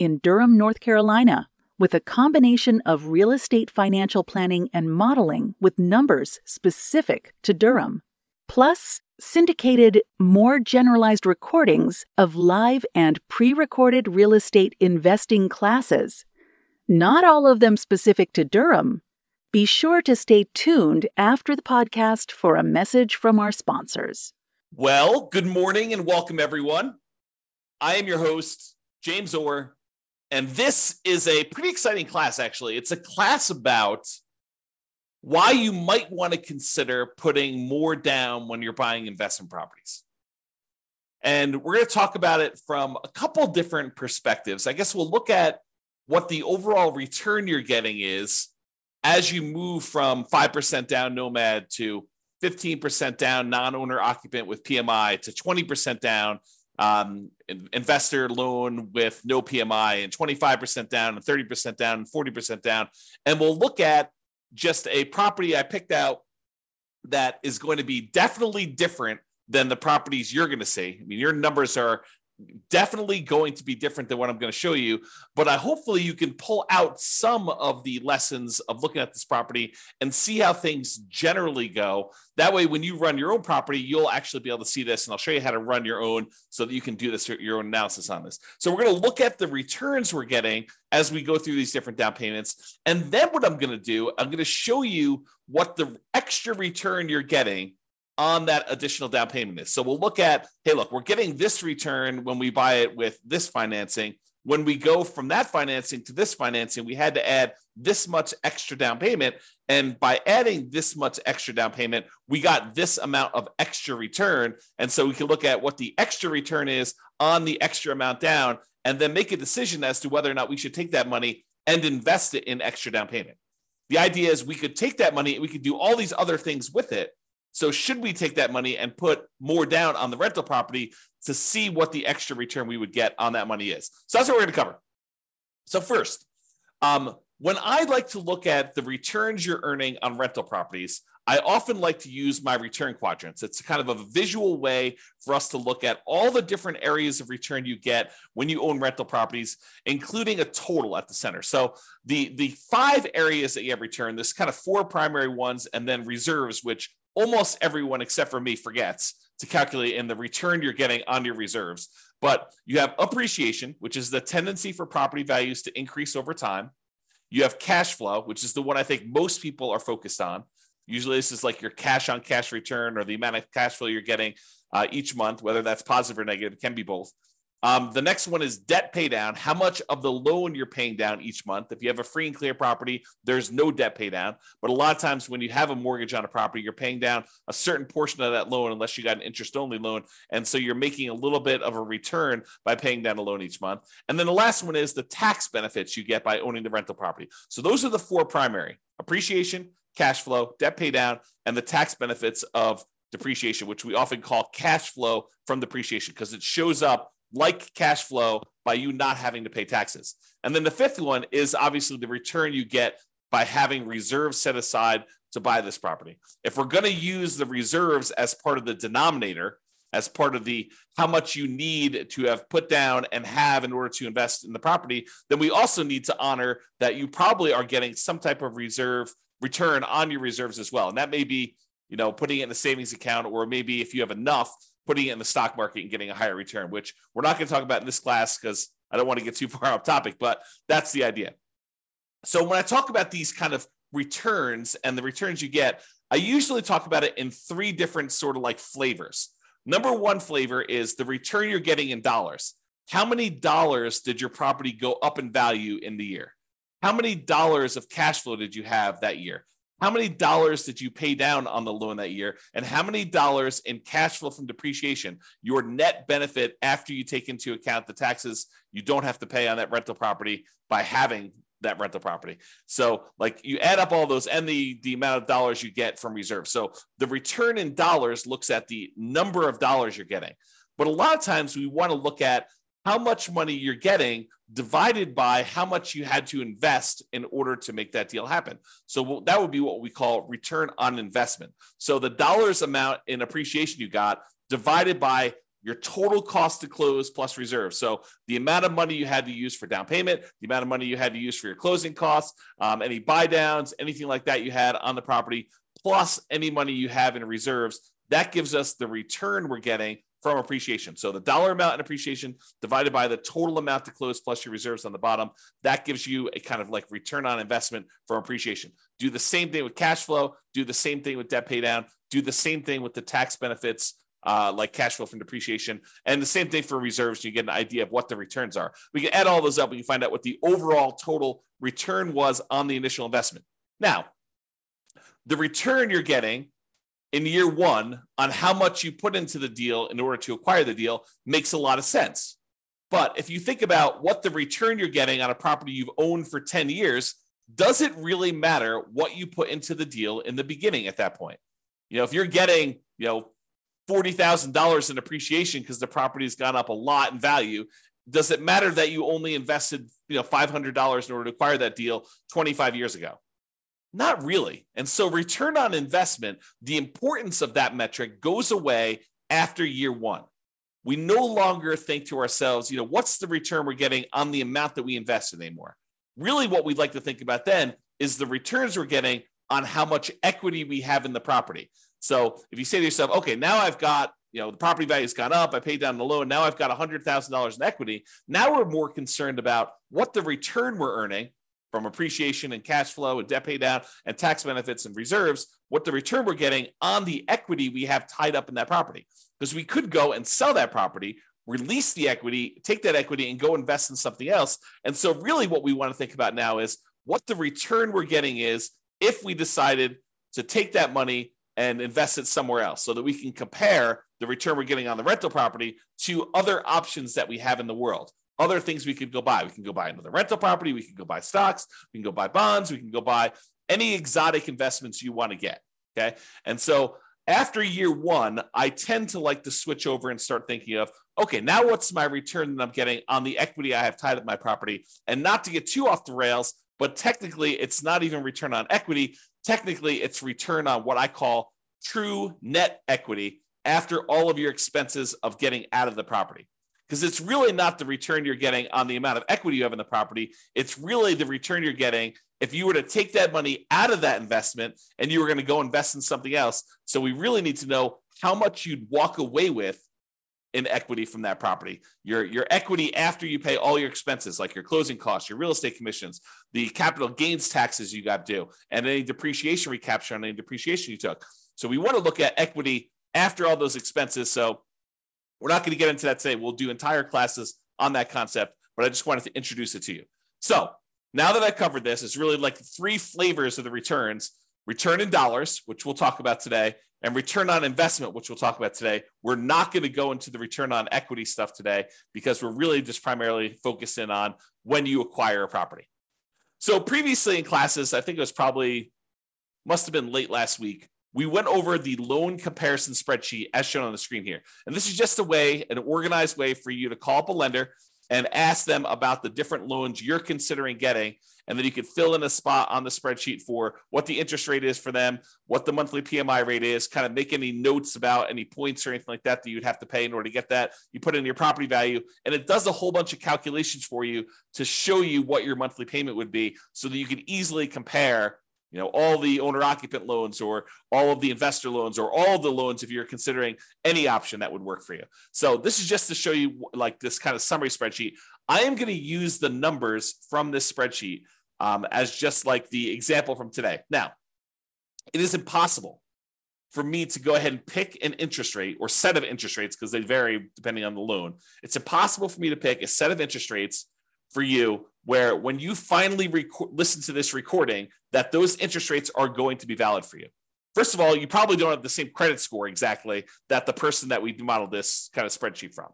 in Durham, North Carolina, with a combination of real estate financial planning and modeling with numbers specific to Durham, plus syndicated, more generalized recordings of live and pre recorded real estate investing classes. Not all of them specific to Durham. Be sure to stay tuned after the podcast for a message from our sponsors. Well, good morning and welcome, everyone. I am your host, James Orr, and this is a pretty exciting class, actually. It's a class about why you might want to consider putting more down when you're buying investment properties. And we're going to talk about it from a couple different perspectives. I guess we'll look at what the overall return you're getting is as you move from 5% down nomad to 15% down non owner occupant with PMI to 20% down um, investor loan with no PMI and 25% down and 30% down and 40% down. And we'll look at just a property I picked out that is going to be definitely different than the properties you're going to see. I mean, your numbers are definitely going to be different than what I'm going to show you. But I hopefully you can pull out some of the lessons of looking at this property and see how things generally go. That way, when you run your own property, you'll actually be able to see this. And I'll show you how to run your own so that you can do this your own analysis on this. So we're going to look at the returns we're getting as we go through these different down payments. And then what I'm going to do, I'm going to show you what the extra return you're getting on that additional down payment is. So we'll look at, hey, look, we're getting this return when we buy it with this financing. When we go from that financing to this financing, we had to add this much extra down payment. And by adding this much extra down payment, we got this amount of extra return. And so we can look at what the extra return is on the extra amount down and then make a decision as to whether or not we should take that money and invest it in extra down payment. The idea is we could take that money, we could do all these other things with it so should we take that money and put more down on the rental property to see what the extra return we would get on that money is? So that's what we're going to cover. So first, um, when I like to look at the returns you're earning on rental properties, I often like to use my return quadrants. It's kind of a visual way for us to look at all the different areas of return you get when you own rental properties, including a total at the center. So the the five areas that you have return, this kind of four primary ones, and then reserves, which almost everyone except for me forgets to calculate in the return you're getting on your reserves. But you have appreciation, which is the tendency for property values to increase over time. You have cash flow, which is the one I think most people are focused on. Usually, this is like your cash on cash return or the amount of cash flow you're getting uh, each month, whether that's positive or negative, it can be both. Um, the next one is debt pay down. How much of the loan you're paying down each month? If you have a free and clear property, there's no debt pay down. But a lot of times when you have a mortgage on a property, you're paying down a certain portion of that loan unless you got an interest only loan. And so you're making a little bit of a return by paying down a loan each month. And then the last one is the tax benefits you get by owning the rental property. So those are the four primary appreciation, cash flow, debt pay down, and the tax benefits of depreciation, which we often call cash flow from depreciation because it shows up like cash flow by you not having to pay taxes. And then the fifth one is obviously the return you get by having reserves set aside to buy this property. If we're going to use the reserves as part of the denominator, as part of the how much you need to have put down and have in order to invest in the property, then we also need to honor that you probably are getting some type of reserve return on your reserves as well. And that may be, you know, putting it in a savings account, or maybe if you have enough, putting it in the stock market and getting a higher return, which we're not going to talk about in this class because I don't want to get too far off topic, but that's the idea. So when I talk about these kind of returns and the returns you get, I usually talk about it in three different sort of like flavors. Number one flavor is the return you're getting in dollars. How many dollars did your property go up in value in the year? How many dollars of cash flow did you have that year? How many dollars did you pay down on the loan that year? And how many dollars in cash flow from depreciation your net benefit after you take into account the taxes you don't have to pay on that rental property by having that rental property? So like you add up all those and the the amount of dollars you get from reserves. So the return in dollars looks at the number of dollars you're getting. But a lot of times we want to look at how much money you're getting divided by how much you had to invest in order to make that deal happen. So that would be what we call return on investment. So the dollars amount in appreciation you got divided by your total cost to close plus reserve. So the amount of money you had to use for down payment, the amount of money you had to use for your closing costs, um, any buy downs, anything like that you had on the property, plus any money you have in reserves. That gives us the return we're getting from appreciation. So the dollar amount in appreciation divided by the total amount to close plus your reserves on the bottom, that gives you a kind of like return on investment from appreciation. Do the same thing with cash flow, do the same thing with debt pay down, do the same thing with the tax benefits uh, like cash flow from depreciation, and the same thing for reserves. You get an idea of what the returns are. We can add all those up and you find out what the overall total return was on the initial investment. Now, the return you're getting in year one on how much you put into the deal in order to acquire the deal makes a lot of sense. But if you think about what the return you're getting on a property you've owned for 10 years, does it really matter what you put into the deal in the beginning at that point? You know, if you're getting, you know, $40,000 in appreciation because the property has gone up a lot in value, does it matter that you only invested, you know, $500 in order to acquire that deal 25 years ago? Not really. And so, return on investment, the importance of that metric goes away after year one. We no longer think to ourselves, you know, what's the return we're getting on the amount that we invested anymore? Really, what we'd like to think about then is the returns we're getting on how much equity we have in the property. So, if you say to yourself, okay, now I've got you know the property value has gone up i paid down the loan now i've got $100000 in equity now we're more concerned about what the return we're earning from appreciation and cash flow and debt pay down and tax benefits and reserves, what the return we're getting on the equity we have tied up in that property. Because we could go and sell that property, release the equity, take that equity and go invest in something else. And so, really, what we want to think about now is what the return we're getting is if we decided to take that money and invest it somewhere else so that we can compare the return we're getting on the rental property to other options that we have in the world other things we could go buy. We can go buy another rental property. We can go buy stocks. We can go buy bonds. We can go buy any exotic investments you want to get. Okay. And so after year one, I tend to like to switch over and start thinking of, okay, now what's my return that I'm getting on the equity I have tied up my property? And not to get too off the rails, but technically it's not even return on equity. Technically, it's return on what I call true net equity after all of your expenses of getting out of the property because it's really not the return you're getting on the amount of equity you have in the property. It's really the return you're getting if you were to take that money out of that investment and you were going to go invest in something else. So we really need to know how much you'd walk away with in equity from that property. Your your equity after you pay all your expenses, like your closing costs, your real estate commissions, the capital gains taxes you got due, and any depreciation recapture on any depreciation you took. So we want to look at equity after all those expenses. So we're not going to get into that today. We'll do entire classes on that concept, but I just wanted to introduce it to you. So now that I covered this, it's really like three flavors of the returns return in dollars, which we'll talk about today, and return on investment, which we'll talk about today. We're not going to go into the return on equity stuff today because we're really just primarily focusing on when you acquire a property. So previously in classes, I think it was probably must have been late last week we went over the loan comparison spreadsheet as shown on the screen here. And this is just a way, an organized way for you to call up a lender and ask them about the different loans you're considering getting. And then you could fill in a spot on the spreadsheet for what the interest rate is for them, what the monthly PMI rate is, kind of make any notes about any points or anything like that that you'd have to pay in order to get that. You put in your property value, and it does a whole bunch of calculations for you to show you what your monthly payment would be so that you can easily compare you know all the owner occupant loans or all of the investor loans or all the loans if you're considering any option that would work for you. So this is just to show you like this kind of summary spreadsheet. I am going to use the numbers from this spreadsheet um, as just like the example from today. Now it is impossible for me to go ahead and pick an interest rate or set of interest rates because they vary depending on the loan. It's impossible for me to pick a set of interest rates for you where when you finally listen to this recording, that those interest rates are going to be valid for you. First of all, you probably don't have the same credit score exactly that the person that we modeled this kind of spreadsheet from.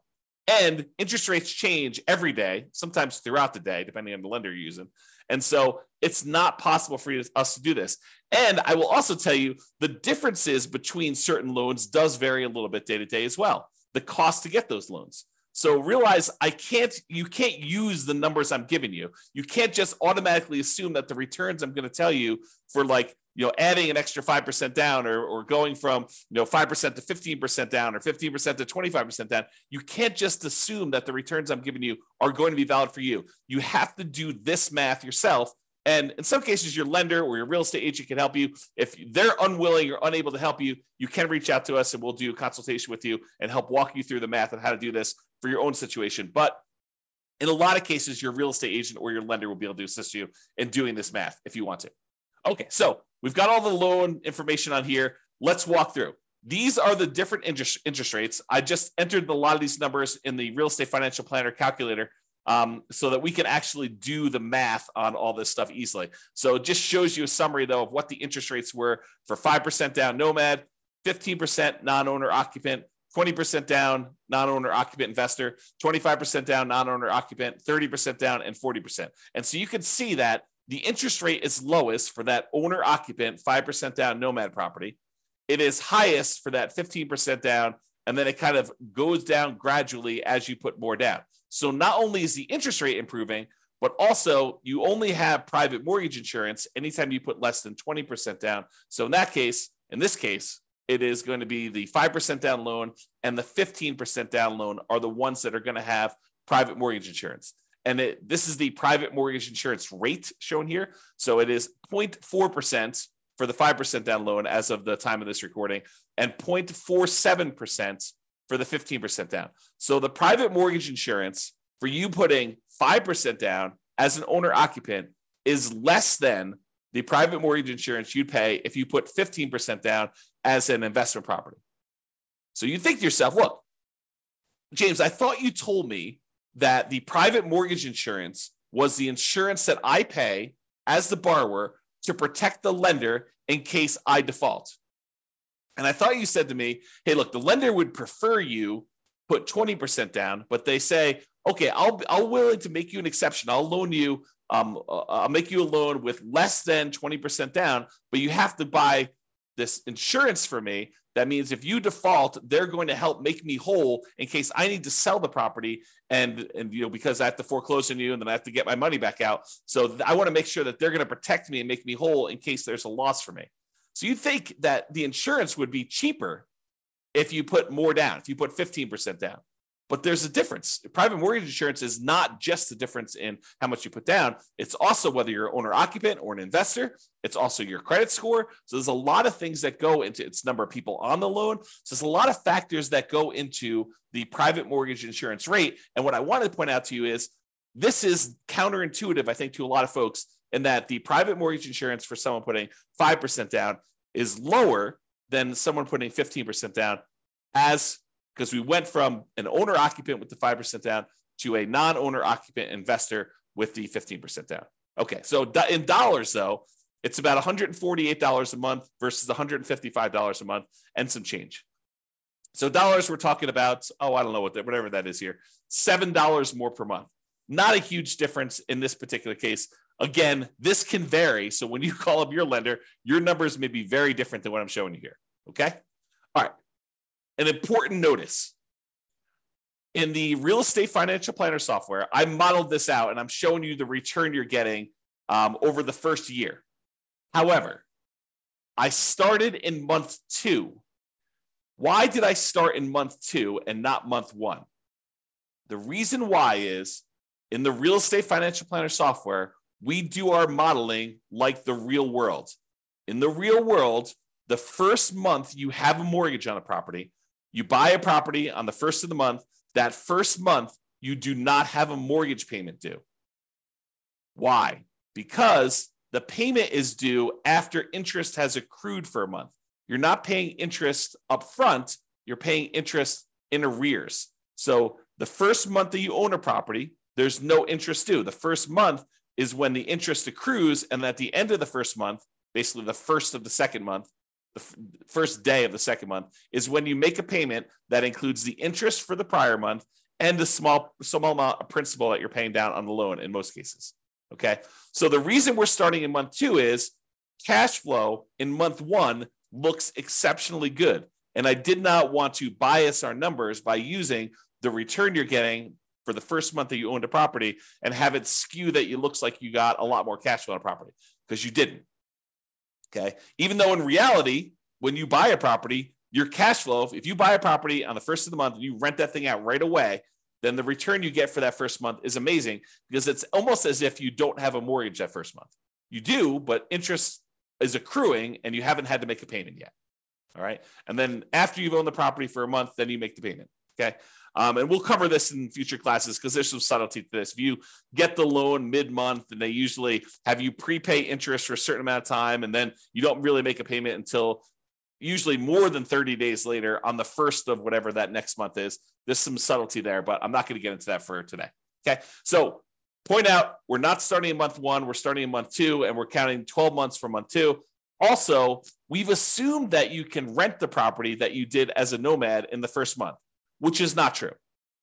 And interest rates change every day, sometimes throughout the day, depending on the lender you're using. And so it's not possible for us to do this. And I will also tell you the differences between certain loans does vary a little bit day to day as well. The cost to get those loans. So realize I can't, you can't use the numbers I'm giving you. You can't just automatically assume that the returns I'm going to tell you for like, you know, adding an extra 5% down or, or going from, you know, 5% to 15% down or 15% to 25% down. You can't just assume that the returns I'm giving you are going to be valid for you. You have to do this math yourself and in some cases, your lender or your real estate agent can help you. If they're unwilling or unable to help you, you can reach out to us and we'll do a consultation with you and help walk you through the math on how to do this for your own situation. But in a lot of cases, your real estate agent or your lender will be able to assist you in doing this math if you want to. Okay, so we've got all the loan information on here. Let's walk through. These are the different interest, interest rates. I just entered a lot of these numbers in the real estate financial planner calculator um, so that we can actually do the math on all this stuff easily. So it just shows you a summary, though, of what the interest rates were for 5% down Nomad, 15% non owner occupant, 20% down non owner occupant investor, 25% down non owner occupant, 30% down, and 40%. And so you can see that the interest rate is lowest for that owner occupant, 5% down Nomad property. It is highest for that 15% down. And then it kind of goes down gradually as you put more down. So not only is the interest rate improving, but also you only have private mortgage insurance anytime you put less than 20% down. So in that case, in this case, it is going to be the 5% down loan and the 15% down loan are the ones that are going to have private mortgage insurance. And it, this is the private mortgage insurance rate shown here. So it is 0.4% for the 5% down loan as of the time of this recording and 0.47% for the 15% down. So the private mortgage insurance for you putting 5% down as an owner occupant is less than the private mortgage insurance you'd pay if you put 15% down as an investment property. So you think to yourself, look, James, I thought you told me that the private mortgage insurance was the insurance that I pay as the borrower to protect the lender in case I default. And I thought you said to me, hey, look, the lender would prefer you put 20% down, but they say, okay, I'll, I'll willing to make you an exception. I'll loan you, um, uh, I'll make you a loan with less than 20% down, but you have to buy this insurance for me. That means if you default, they're going to help make me whole in case I need to sell the property and and you know because I have to foreclose on you and then I have to get my money back out. So I want to make sure that they're going to protect me and make me whole in case there's a loss for me. So you think that the insurance would be cheaper if you put more down, if you put 15% down. But there's a difference. Private mortgage insurance is not just the difference in how much you put down. It's also whether you're owner occupant or an investor. It's also your credit score. So there's a lot of things that go into its number of people on the loan. So there's a lot of factors that go into the private mortgage insurance rate. And what I wanted to point out to you is this is counterintuitive, I think, to a lot of folks in that the private mortgage insurance for someone putting 5% down is lower than someone putting 15% down as because we went from an owner occupant with the 5% down to a non owner occupant investor with the 15% down. Okay, so in dollars though, it's about $148 a month versus $155 a month and some change. So dollars, we're talking about, oh, I don't know what that, whatever that is here, $7 more per month. Not a huge difference in this particular case Again, this can vary. So when you call up your lender, your numbers may be very different than what I'm showing you here. Okay. All right. An important notice in the real estate financial planner software, I modeled this out and I'm showing you the return you're getting um, over the first year. However, I started in month two. Why did I start in month two and not month one? The reason why is in the real estate financial planner software, we do our modeling like the real world. In the real world, the first month you have a mortgage on a property, you buy a property on the first of the month, that first month you do not have a mortgage payment due. Why? Because the payment is due after interest has accrued for a month. You're not paying interest up front, you're paying interest in arrears. So the first month that you own a property, there's no interest due. The first month is when the interest accrues, and at the end of the first month, basically the first of the second month, the f- first day of the second month, is when you make a payment that includes the interest for the prior month and the small small amount of principal that you're paying down on the loan in most cases. Okay, so the reason we're starting in month two is cash flow in month one looks exceptionally good. And I did not want to bias our numbers by using the return you're getting for the first month that you owned a property and have it skew that it looks like you got a lot more cash flow on a property because you didn't. Okay. Even though in reality, when you buy a property, your cash flow, if you buy a property on the first of the month and you rent that thing out right away, then the return you get for that first month is amazing because it's almost as if you don't have a mortgage that first month. You do, but interest is accruing and you haven't had to make a payment yet. All right. And then after you've owned the property for a month, then you make the payment. Okay. Um, and we'll cover this in future classes because there's some subtlety to this. If you get the loan mid month and they usually have you prepay interest for a certain amount of time, and then you don't really make a payment until usually more than 30 days later on the first of whatever that next month is. There's some subtlety there, but I'm not going to get into that for today. Okay. So point out we're not starting in month one, we're starting in month two, and we're counting 12 months from month two. Also, we've assumed that you can rent the property that you did as a nomad in the first month, which is not true,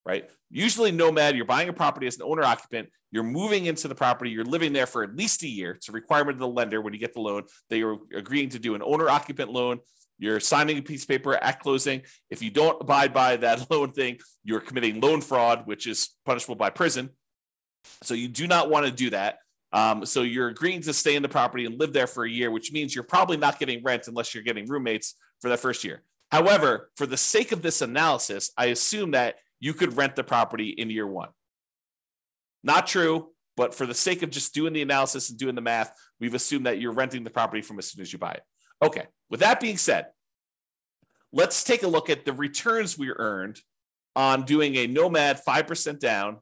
right? Usually, nomad, you're buying a property as an owner occupant, you're moving into the property, you're living there for at least a year. It's a requirement of the lender when you get the loan that you're agreeing to do an owner occupant loan. You're signing a piece of paper at closing. If you don't abide by that loan thing, you're committing loan fraud, which is punishable by prison. So you do not want to do that. Um, so you're agreeing to stay in the property and live there for a year, which means you're probably not getting rent unless you're getting roommates for that first year. However, for the sake of this analysis, I assume that you could rent the property in year one. Not true, but for the sake of just doing the analysis and doing the math, we've assumed that you're renting the property from as soon as you buy it. Okay, with that being said, let's take a look at the returns we earned on doing a Nomad 5% down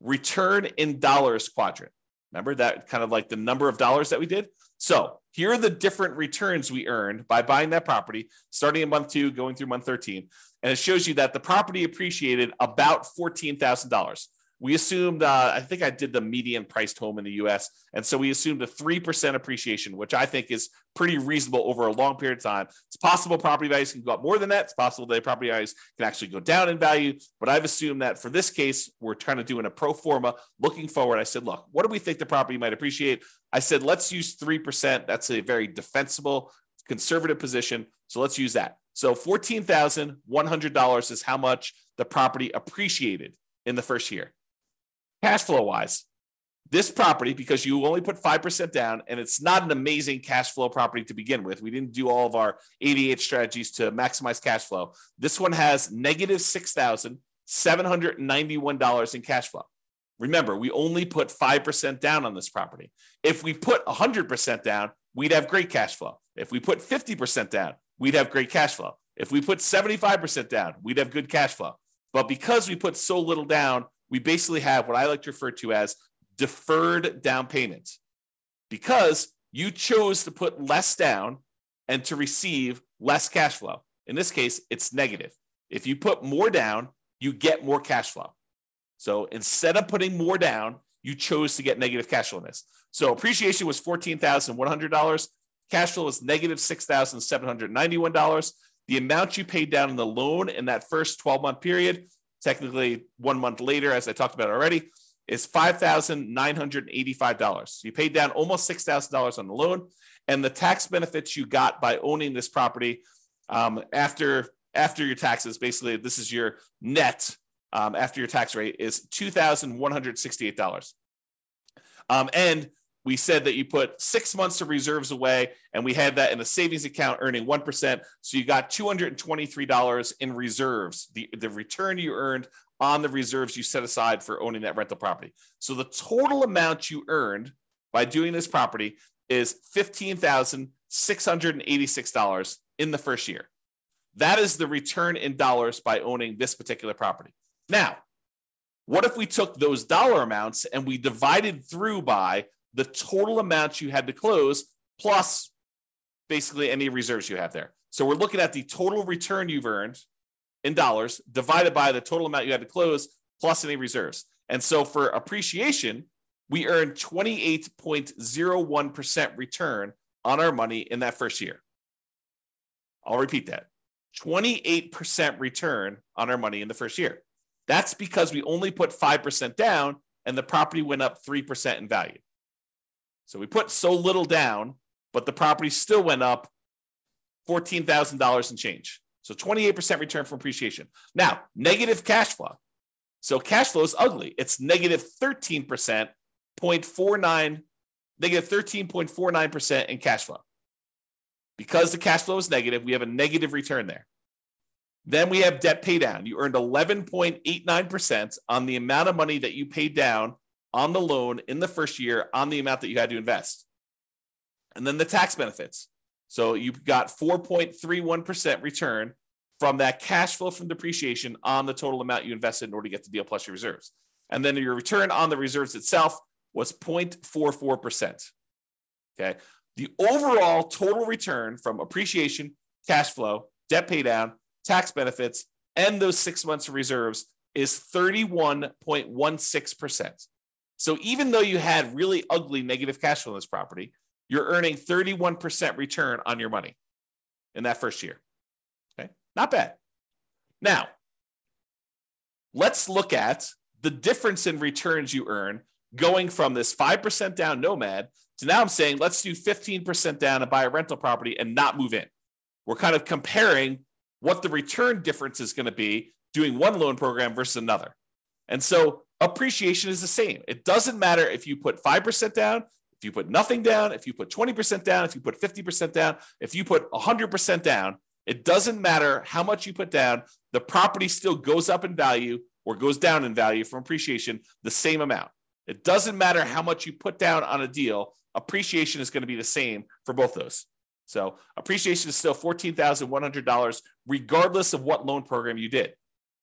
return in dollars quadrant. Remember that kind of like the number of dollars that we did? So here are the different returns we earned by buying that property, starting in month two, going through month 13. And it shows you that the property appreciated about $14,000 we assumed uh, i think i did the median priced home in the us and so we assumed a 3% appreciation which i think is pretty reasonable over a long period of time. It's possible property values can go up more than that. It's possible that property values can actually go down in value but i've assumed that for this case we're trying to do in a pro forma looking forward. I said look what do we think the property might appreciate? I said let's use 3% that's a very defensible conservative position so let's use that. So $14100 is how much the property appreciated in the first year cash flow wise, this property, because you only put 5% down and it's not an amazing cash flow property to begin with, we didn't do all of our 88 strategies to maximize cash flow. This one has negative $6,791 in cash flow. Remember, we only put 5% down on this property. If we put 100% down, we'd have great cash flow. If we put 50% down, we'd have great cash flow. If we put 75% down, we'd have good cash flow. But because we put so little down, we basically have what I like to refer to as deferred down payments because you chose to put less down and to receive less cash flow. In this case, it's negative. If you put more down, you get more cash flow. So instead of putting more down, you chose to get negative cash flow in this. So appreciation was $14,100. Cash flow was negative $6,791. The amount you paid down in the loan in that first 12 month period technically one month later, as I talked about already, is $5,985. You paid down almost $6,000 on the loan. And the tax benefits you got by owning this property um, after, after your taxes, basically, this is your net um, after your tax rate, is $2,168. Um, and we said that you put six months of reserves away, and we had that in a savings account earning 1%. So you got $223 in reserves, the, the return you earned on the reserves you set aside for owning that rental property. So the total amount you earned by doing this property is $15,686 in the first year. That is the return in dollars by owning this particular property. Now, what if we took those dollar amounts and we divided through by the total amount you had to close plus basically any reserves you have there. So we're looking at the total return you've earned in dollars divided by the total amount you had to close plus any reserves. And so for appreciation, we earned 28.01% return on our money in that first year. I'll repeat that 28% return on our money in the first year. That's because we only put 5% down and the property went up 3% in value. So we put so little down, but the property still went up $14,000 and change. So 28% return from appreciation. Now, negative cash flow. So cash flow is ugly. It's negative 13%, 0.49, negative 13.49% in cash flow. Because the cash flow is negative, we have a negative return there. Then we have debt pay down. You earned 11.89% on the amount of money that you paid down on the loan in the first year on the amount that you had to invest. And then the tax benefits. So you got 4.31% return from that cash flow from depreciation on the total amount you invested in order to get the deal plus your reserves. And then your return on the reserves itself was 0.44%. Okay. The overall total return from appreciation, cash flow, debt pay down, tax benefits, and those six months of reserves is 31.16%. So even though you had really ugly negative cash flow in this property, you're earning 31% return on your money in that first year. Okay, not bad. Now, let's look at the difference in returns you earn going from this 5% down nomad to now I'm saying let's do 15% down and buy a rental property and not move in. We're kind of comparing what the return difference is going to be doing one loan program versus another. And so appreciation is the same. It doesn't matter if you put 5% down, if you put nothing down, if you put 20% down, if you put 50% down, if you put 100% down, it doesn't matter how much you put down, the property still goes up in value or goes down in value from appreciation the same amount. It doesn't matter how much you put down on a deal, appreciation is going to be the same for both those. So appreciation is still $14,100 regardless of what loan program you did.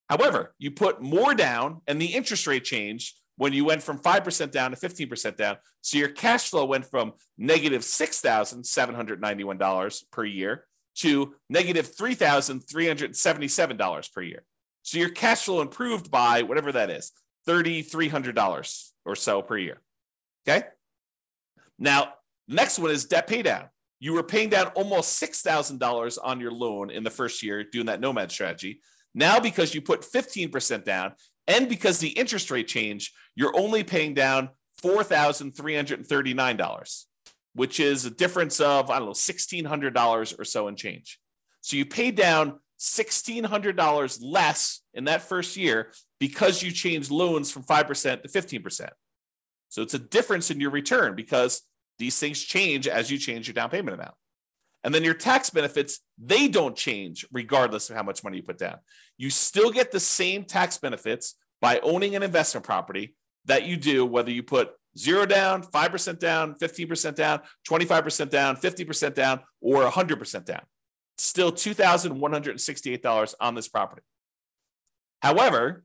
However, you put more down and the interest rate changed when you went from 5% down to 15% down. So your cash flow went from negative $6,791 per year to negative $3,377 per year. So your cash flow improved by whatever that is, $3,300 or so per year. Okay. Now, next one is debt pay down. You were paying down almost $6,000 on your loan in the first year doing that nomad strategy. Now, because you put 15% down and because the interest rate change, you're only paying down $4,339, which is a difference of, I don't know, $1,600 or so in change. So you pay down $1,600 less in that first year because you changed loans from 5% to 15%. So it's a difference in your return because these things change as you change your down payment amount. And then your tax benefits, they don't change regardless of how much money you put down. You still get the same tax benefits by owning an investment property that you do, whether you put zero down, 5% down, 15% down, 25% down, 50% down, or 100% down. Still $2,168 on this property. However,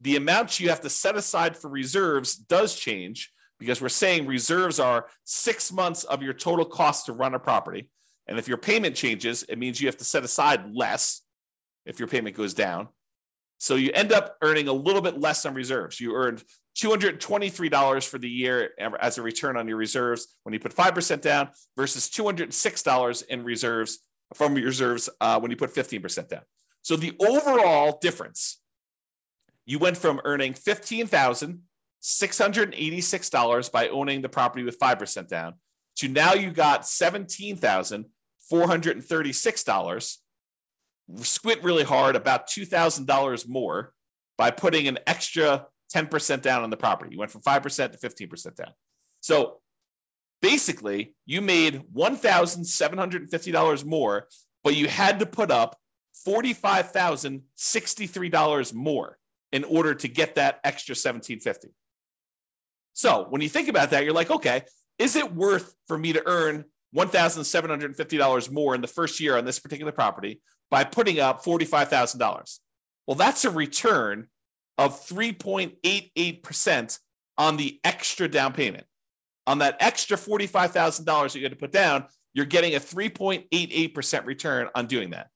the amount you have to set aside for reserves does change because we're saying reserves are six months of your total cost to run a property. And if your payment changes, it means you have to set aside less if your payment goes down. So you end up earning a little bit less on reserves. You earned $223 for the year as a return on your reserves when you put 5% down versus $206 in reserves from your reserves uh, when you put 15% down. So the overall difference, you went from earning 15,000 $686 by owning the property with 5% down to now you got $17,436. Squint really hard, about $2,000 more by putting an extra 10% down on the property. You went from 5% to 15% down. So basically, you made $1,750 more, but you had to put up $45,063 more in order to get that extra 1750. So when you think about that, you're like, okay, is it worth for me to earn $1,750 more in the first year on this particular property by putting up $45,000? Well, that's a return of 3.88% on the extra down payment. On that extra $45,000 that you had to put down, you're getting a 3.88% return on doing that.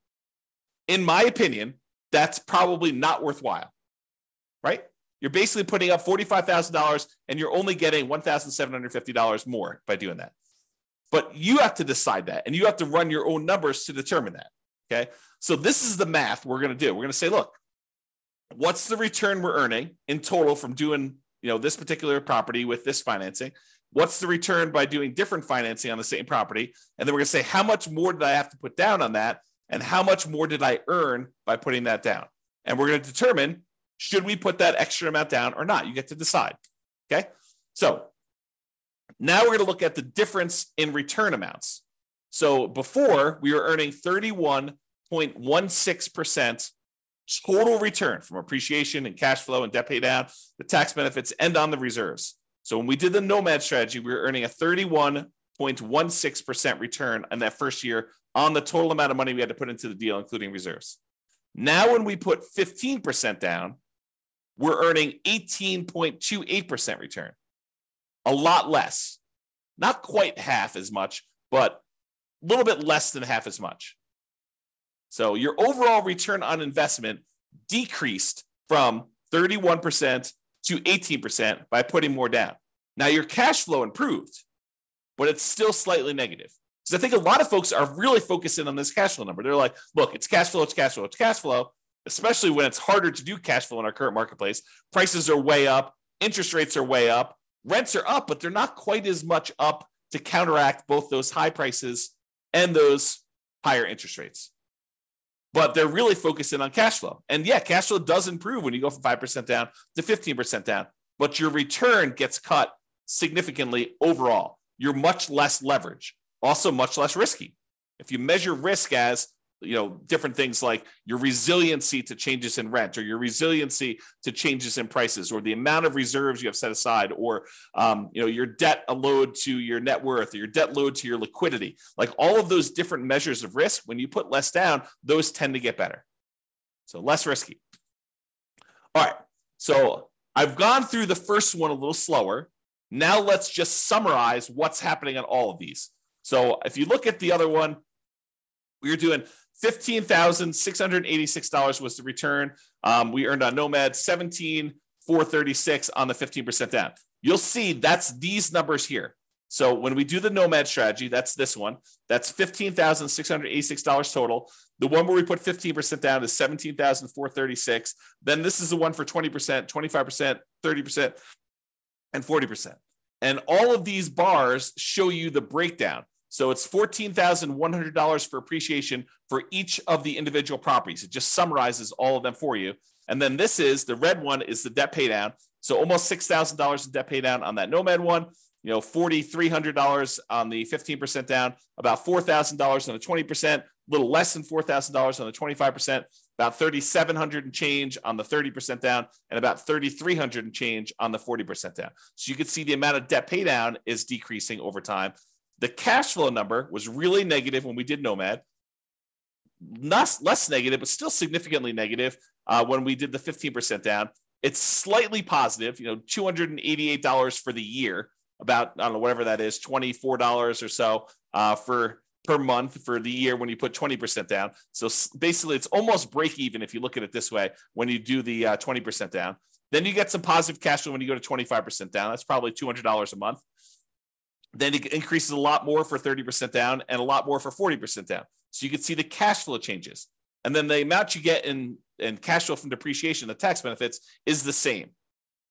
In my opinion, that's probably not worthwhile, right? You're basically putting up $45,000 and you're only getting $1,750 more by doing that. But you have to decide that and you have to run your own numbers to determine that. Okay. So this is the math we're going to do. We're going to say, look, what's the return we're earning in total from doing, you know, this particular property with this financing? What's the return by doing different financing on the same property? And then we're going to say, how much more did I have to put down on that? And how much more did I earn by putting that down? And we're going to determine should we put that extra amount down or not? You get to decide. Okay. So now we're going to look at the difference in return amounts. So before we were earning 31.16% total return from appreciation and cash flow and debt pay down, the tax benefits, and on the reserves. So when we did the Nomad strategy, we were earning a 31.16% return on that first year on the total amount of money we had to put into the deal, including reserves. Now, when we put 15% down, we're earning 18.28% return. A lot less. Not quite half as much, but a little bit less than half as much. So your overall return on investment decreased from 31% to 18% by putting more down. Now your cash flow improved, but it's still slightly negative. Because I think a lot of folks are really focusing on this cash flow number. They're like, look, it's cash flow, it's cash flow, it's cash flow, especially when it's harder to do cash flow in our current marketplace. Prices are way up, interest rates are way up, rents are up, but they're not quite as much up to counteract both those high prices and those higher interest rates. But they're really focusing on cash flow. And yeah, cash flow does improve when you go from 5% down to 15% down, but your return gets cut significantly overall. You're much less leverage, also much less risky. If you measure risk as you know different things like your resiliency to changes in rent or your resiliency to changes in prices or the amount of reserves you have set aside or um, you know your debt load to your net worth or your debt load to your liquidity. Like all of those different measures of risk when you put less down those tend to get better. So less risky. All right. So i've gone through the first one a little slower. Now let's just summarize what's happening on all of these. So if you look at the other one we are doing $15,686 was the return. Um, we earned on Nomad 17,436 on the 15% down. You'll see that's these numbers here. So when we do the Nomad strategy, that's this one. That's $15,686 total. The one where we put 15% down is 17,436. Then this is the one for 20%, 25%, 30%, and 40%. And all of these bars show you the breakdown. So it's $14,100 for appreciation for each of the individual properties. It just summarizes all of them for you. And then this is the red one is the debt pay down. So almost $6,000 in debt pay down on that Nomad one, you know, $4,300 on the 15% down, about $4,000 on the 20%, a little less than $4,000 on the 25%, about 3,700 and change on the 30% down, and about 3,300 and change on the 40% down. So you can see the amount of debt pay down is decreasing over time. The cash flow number was really negative when we did Nomad, not less negative, but still significantly negative uh, when we did the 15% down. It's slightly positive, you know, $288 for the year, about, I don't know, whatever that is, $24 or so uh, for per month for the year when you put 20% down. So basically, it's almost break even if you look at it this way when you do the uh, 20% down. Then you get some positive cash flow when you go to 25% down. That's probably $200 a month. Then it increases a lot more for 30% down and a lot more for 40% down. So you can see the cash flow changes. And then the amount you get in, in cash flow from depreciation, the tax benefits, is the same.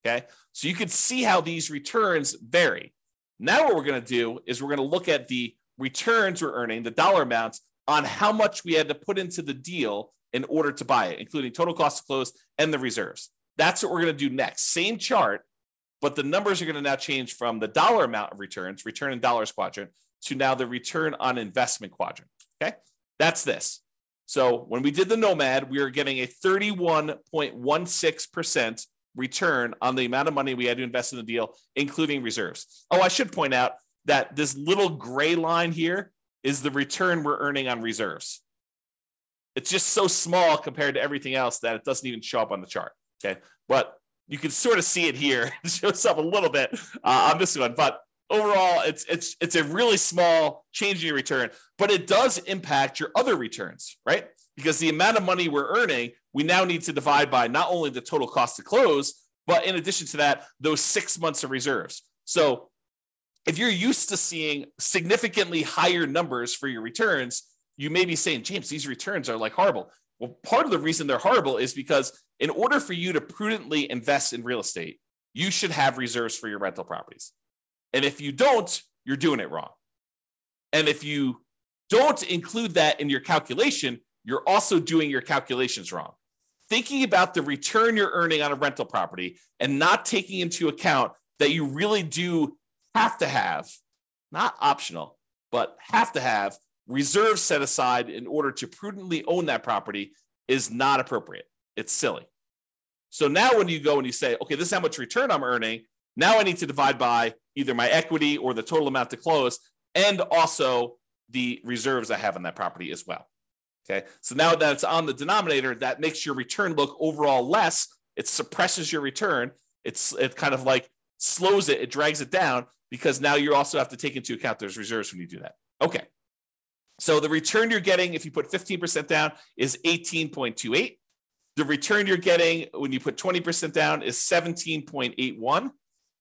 Okay. So you can see how these returns vary. Now, what we're going to do is we're going to look at the returns we're earning, the dollar amounts on how much we had to put into the deal in order to buy it, including total cost to close and the reserves. That's what we're going to do next. Same chart, but the numbers are going to now change from the dollar amount of returns, return in dollars quadrant, to now the return on investment quadrant. Okay. That's this. So when we did the Nomad, we were getting a 31.16% return on the amount of money we had to invest in the deal, including reserves. Oh, I should point out that this little gray line here is the return we're earning on reserves. It's just so small compared to everything else that it doesn't even show up on the chart. Okay. But you can sort of see it here. It shows up a little bit uh, on this one, but overall, it's it's it's a really small change in your return, but it does impact your other returns, right? Because the amount of money we're earning, we now need to divide by not only the total cost to close, But in addition to that, those six months of reserves. So if you're used to seeing significantly higher numbers for your returns, you may be saying, James, these returns are like horrible. Well, part of the reason they're horrible is because in order for you to prudently invest in real estate, you should have reserves for your rental properties. And if you don't, you're doing it wrong. And if you don't include that in your calculation, you're also doing your calculations wrong. Thinking about the return you're earning on a rental property and not taking into account that you really do have to have, not optional, but have to have reserves set aside in order to prudently own that property is not appropriate. It's silly. So now when you go and you say, okay, this is how much return I'm earning, now I need to divide by either my equity or the total amount to close and also the reserves I have on that property as well. Okay. So now that it's on the denominator, that makes your return look overall less. It suppresses your return. It's it kind of like slows it, it drags it down because now you also have to take into account those reserves when you do that. Okay. So the return you're getting if you put 15% down is 18.28. The return you're getting when you put 20% down is 17.81.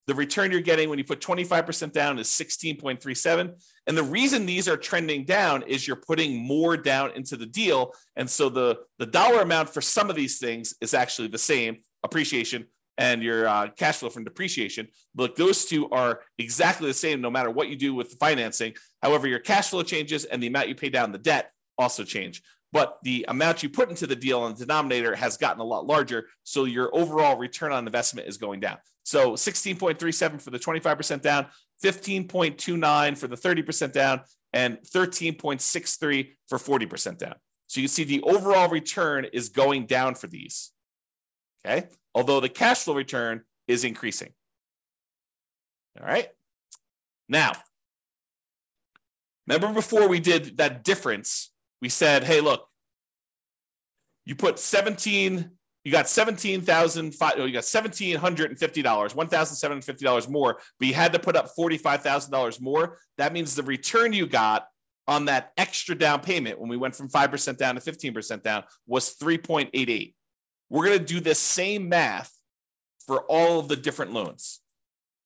The return you're getting when you put 25% down is 16.37. And the reason these are trending down is you're putting more down into the deal. And so the, the dollar amount for some of these things is actually the same appreciation and your uh, cash flow from depreciation. Look, those two are exactly the same no matter what you do with the financing. However, your cash flow changes and the amount you pay down the debt also change. But the amount you put into the deal on the denominator has gotten a lot larger. So your overall return on investment is going down. So 16.37 for the 25% down, 15.29 for the 30% down, and 13.63 for 40% down. So you see the overall return is going down for these. Okay. Although the cash flow return is increasing. All right. Now, remember before we did that difference, we said, hey, look, you put 17 you got seventeen thousand five. You got seventeen hundred and fifty dollars, one thousand seven hundred fifty dollars more. But you had to put up forty five thousand dollars more. That means the return you got on that extra down payment when we went from five percent down to fifteen percent down was three point eight eight. We're going to do this same math for all of the different loans.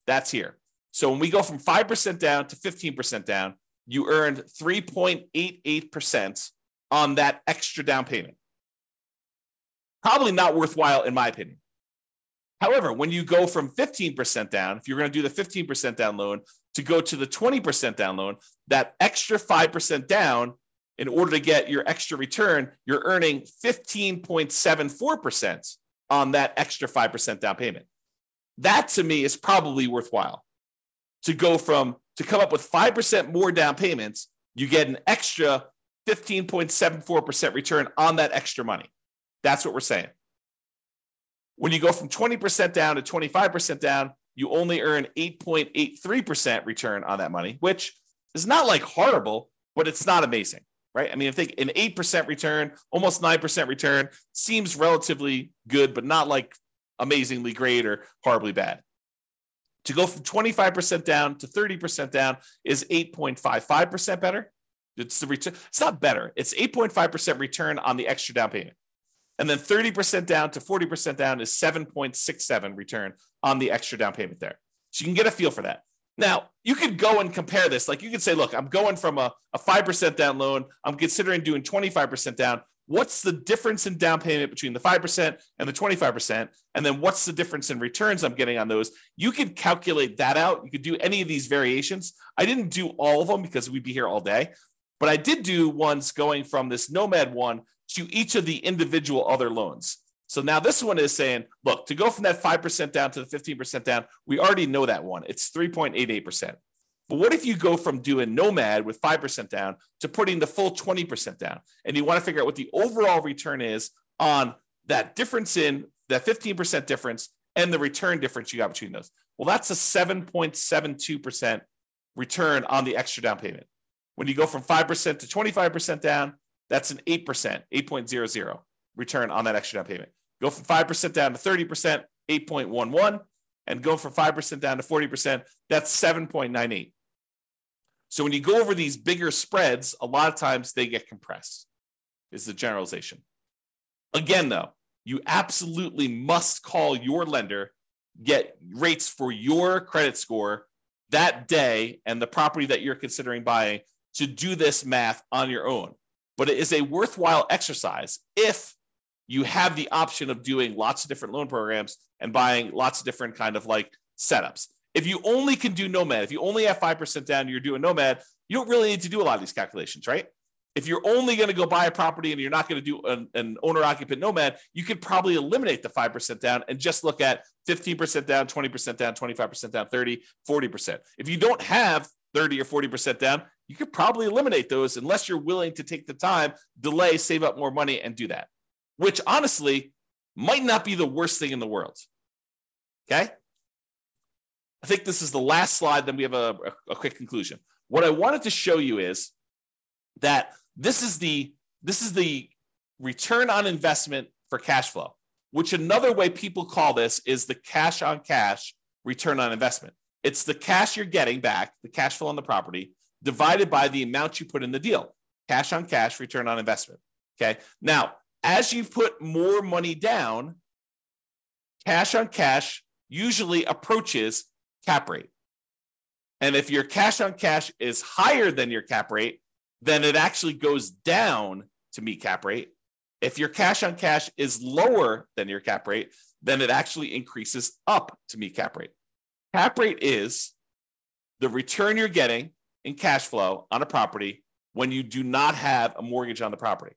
That's here. So when we go from five percent down to fifteen percent down, you earned three point eight eight percent on that extra down payment probably not worthwhile in my opinion. However, when you go from 15% down, if you're going to do the 15% down loan to go to the 20% down loan, that extra 5% down, in order to get your extra return, you're earning 15.74% on that extra 5% down payment. That to me is probably worthwhile to go from to come up with 5% more down payments, you get an extra 15.74% return on that extra money. That's what we're saying. When you go from 20% down to 25% down, you only earn 8.83% return on that money, which is not like horrible, but it's not amazing, right? I mean, I think an 8% return, almost 9% return seems relatively good, but not like amazingly great or horribly bad. To go from 25% down to 30% down is 8.55% better. It's the return. It's not better. It's 8.5% return on the extra down payment. And then 30% down to 40% down is 7.67 return on the extra down payment there. So you can get a feel for that. Now, you could go and compare this. Like you could say, look, I'm going from a, a 5% down loan. I'm considering doing 25% down. What's the difference in down payment between the 5% and the 25%? And then what's the difference in returns I'm getting on those? You could calculate that out. You could do any of these variations. I didn't do all of them because we'd be here all day, but I did do ones going from this Nomad one to each of the individual other loans. So now this one is saying, look, to go from that 5% down to the 15% down, we already know that one. It's 3.88%. But what if you go from doing Nomad with 5% down to putting the full 20% down? And you want to figure out what the overall return is on that difference in that 15% difference and the return difference you got between those. Well, that's a 7.72% return on the extra down payment. When you go from 5% to 25% down, that's an 8%, 8.00 return on that extra down payment. Go from 5% down to 30%, 8.11. And go from 5% down to 40%, that's 7.98. So when you go over these bigger spreads, a lot of times they get compressed, is the generalization. Again, though, you absolutely must call your lender get rates for your credit score that day and the property that you're considering buying to do this math on your own. But it is a worthwhile exercise if you have the option of doing lots of different loan programs and buying lots of different kind of like setups. If you only can do Nomad, if you only have 5% down, you're doing Nomad, you don't really need to do a lot of these calculations, right? If you're only going to go buy a property and you're not going to do an, an owner occupant nomad, you could probably eliminate the 5% down and just look at 15% down, 20% down, 25% down, 30, 40%. If you don't have 30 or 40% down, you could probably eliminate those unless you're willing to take the time, delay, save up more money, and do that, which honestly might not be the worst thing in the world. Okay. I think this is the last slide. Then we have a, a, a quick conclusion. What I wanted to show you is that this is the this is the return on investment for cash flow, which another way people call this is the cash on cash return on investment. It's the cash you're getting back, the cash flow on the property, divided by the amount you put in the deal. Cash on cash return on investment. Okay. Now, as you put more money down, cash on cash usually approaches cap rate. And if your cash on cash is higher than your cap rate, then it actually goes down to meet cap rate. If your cash on cash is lower than your cap rate, then it actually increases up to meet cap rate. Cap rate is the return you're getting in cash flow on a property when you do not have a mortgage on the property.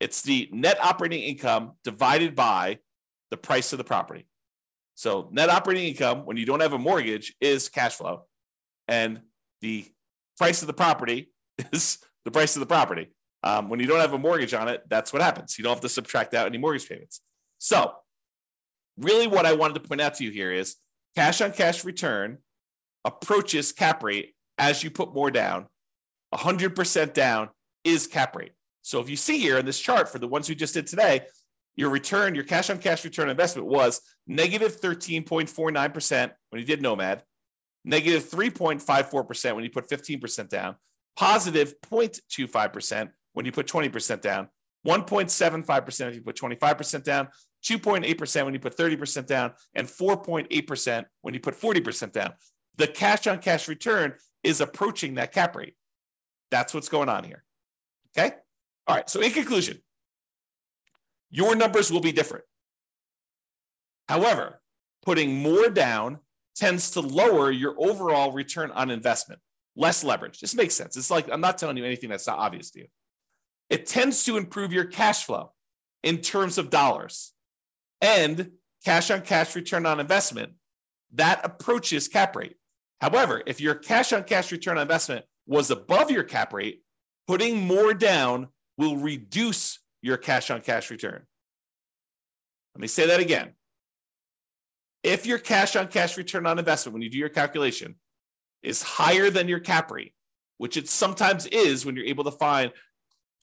It's the net operating income divided by the price of the property. So, net operating income when you don't have a mortgage is cash flow, and the price of the property is the price of the property. Um, when you don't have a mortgage on it, that's what happens. You don't have to subtract out any mortgage payments. So, really, what I wanted to point out to you here is cash on cash return approaches cap rate as you put more down. 100% down is cap rate. So, if you see here in this chart for the ones we just did today, your return, your cash on cash return investment was negative 13.49% when you did Nomad, negative 3.54% when you put 15% down, positive 0.25% when you put 20% down, 1.75% if you put 25% down, 2.8% when you put 30% down, and 4.8% when you put 40% down. The cash on cash return is approaching that cap rate. That's what's going on here. Okay. All right. So, in conclusion, your numbers will be different. However, putting more down tends to lower your overall return on investment less leverage. This makes sense. It's like I'm not telling you anything that's not obvious to you. It tends to improve your cash flow in terms of dollars and cash on cash return on investment. That approaches cap rate. However, if your cash on cash return on investment was above your cap rate, putting more down will reduce your cash on cash return. Let me say that again. If your cash on cash return on investment, when you do your calculation, is higher than your cap rate, which it sometimes is when you're able to find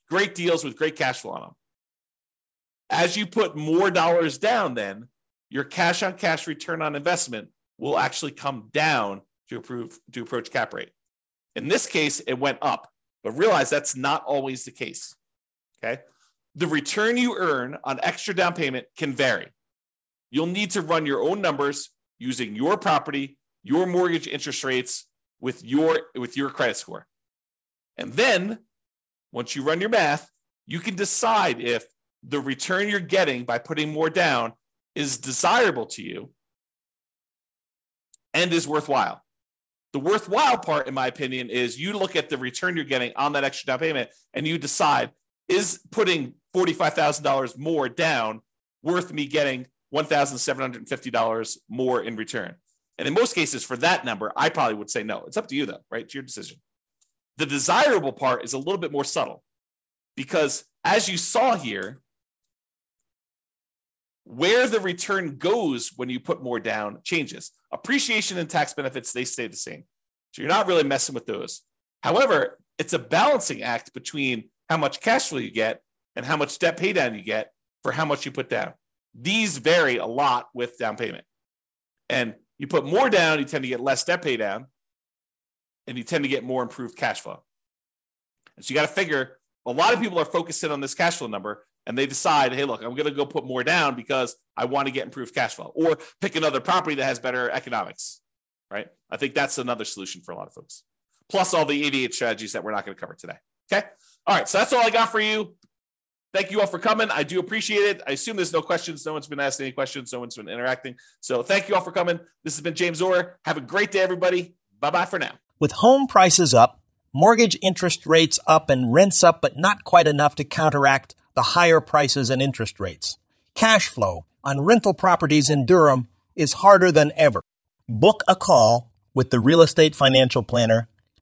great deals with great cash flow on them. As you put more dollars down, then your cash on cash return on investment will actually come down to approve to approach cap rate. In this case, it went up, but realize that's not always the case. Okay. The return you earn on extra down payment can vary. You'll need to run your own numbers using your property, your mortgage interest rates, with your with your credit score. And then once you run your math, you can decide if the return you're getting by putting more down is desirable to you and is worthwhile. The worthwhile part, in my opinion, is you look at the return you're getting on that extra down payment and you decide is putting $45,000 more down worth me getting $1,750 more in return? And in most cases, for that number, I probably would say no. It's up to you, though, right? It's your decision. The desirable part is a little bit more subtle because, as you saw here, where the return goes when you put more down changes. Appreciation and tax benefits, they stay the same. So you're not really messing with those. However, it's a balancing act between how much cash flow you get and how much debt pay down you get for how much you put down. These vary a lot with down payment. And you put more down, you tend to get less debt pay down, and you tend to get more improved cash flow. And so you got to figure a lot of people are focusing on this cash flow number. and they decide, hey, look, I'm going to go put more down because I want to get improved cash flow, or pick another property that has better economics, right? I think that's another solution for a lot of folks. Plus all the 88 strategies that we're not going to cover today. Okay. All right. So that's all I got for you. Thank you all for coming. I do appreciate it. I assume there's no questions. No one's been asking any questions. No one's been interacting. So thank you all for coming. This has been James Orr. Have a great day, everybody. Bye bye for now. With home prices up, mortgage interest rates up, and rents up, but not quite enough to counteract the higher prices and interest rates. Cash flow on rental properties in Durham is harder than ever. Book a call with the Real Estate Financial Planner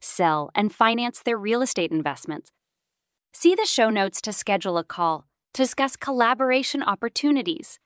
sell, and finance their real estate investments. See the show notes to schedule a call to discuss collaboration opportunities.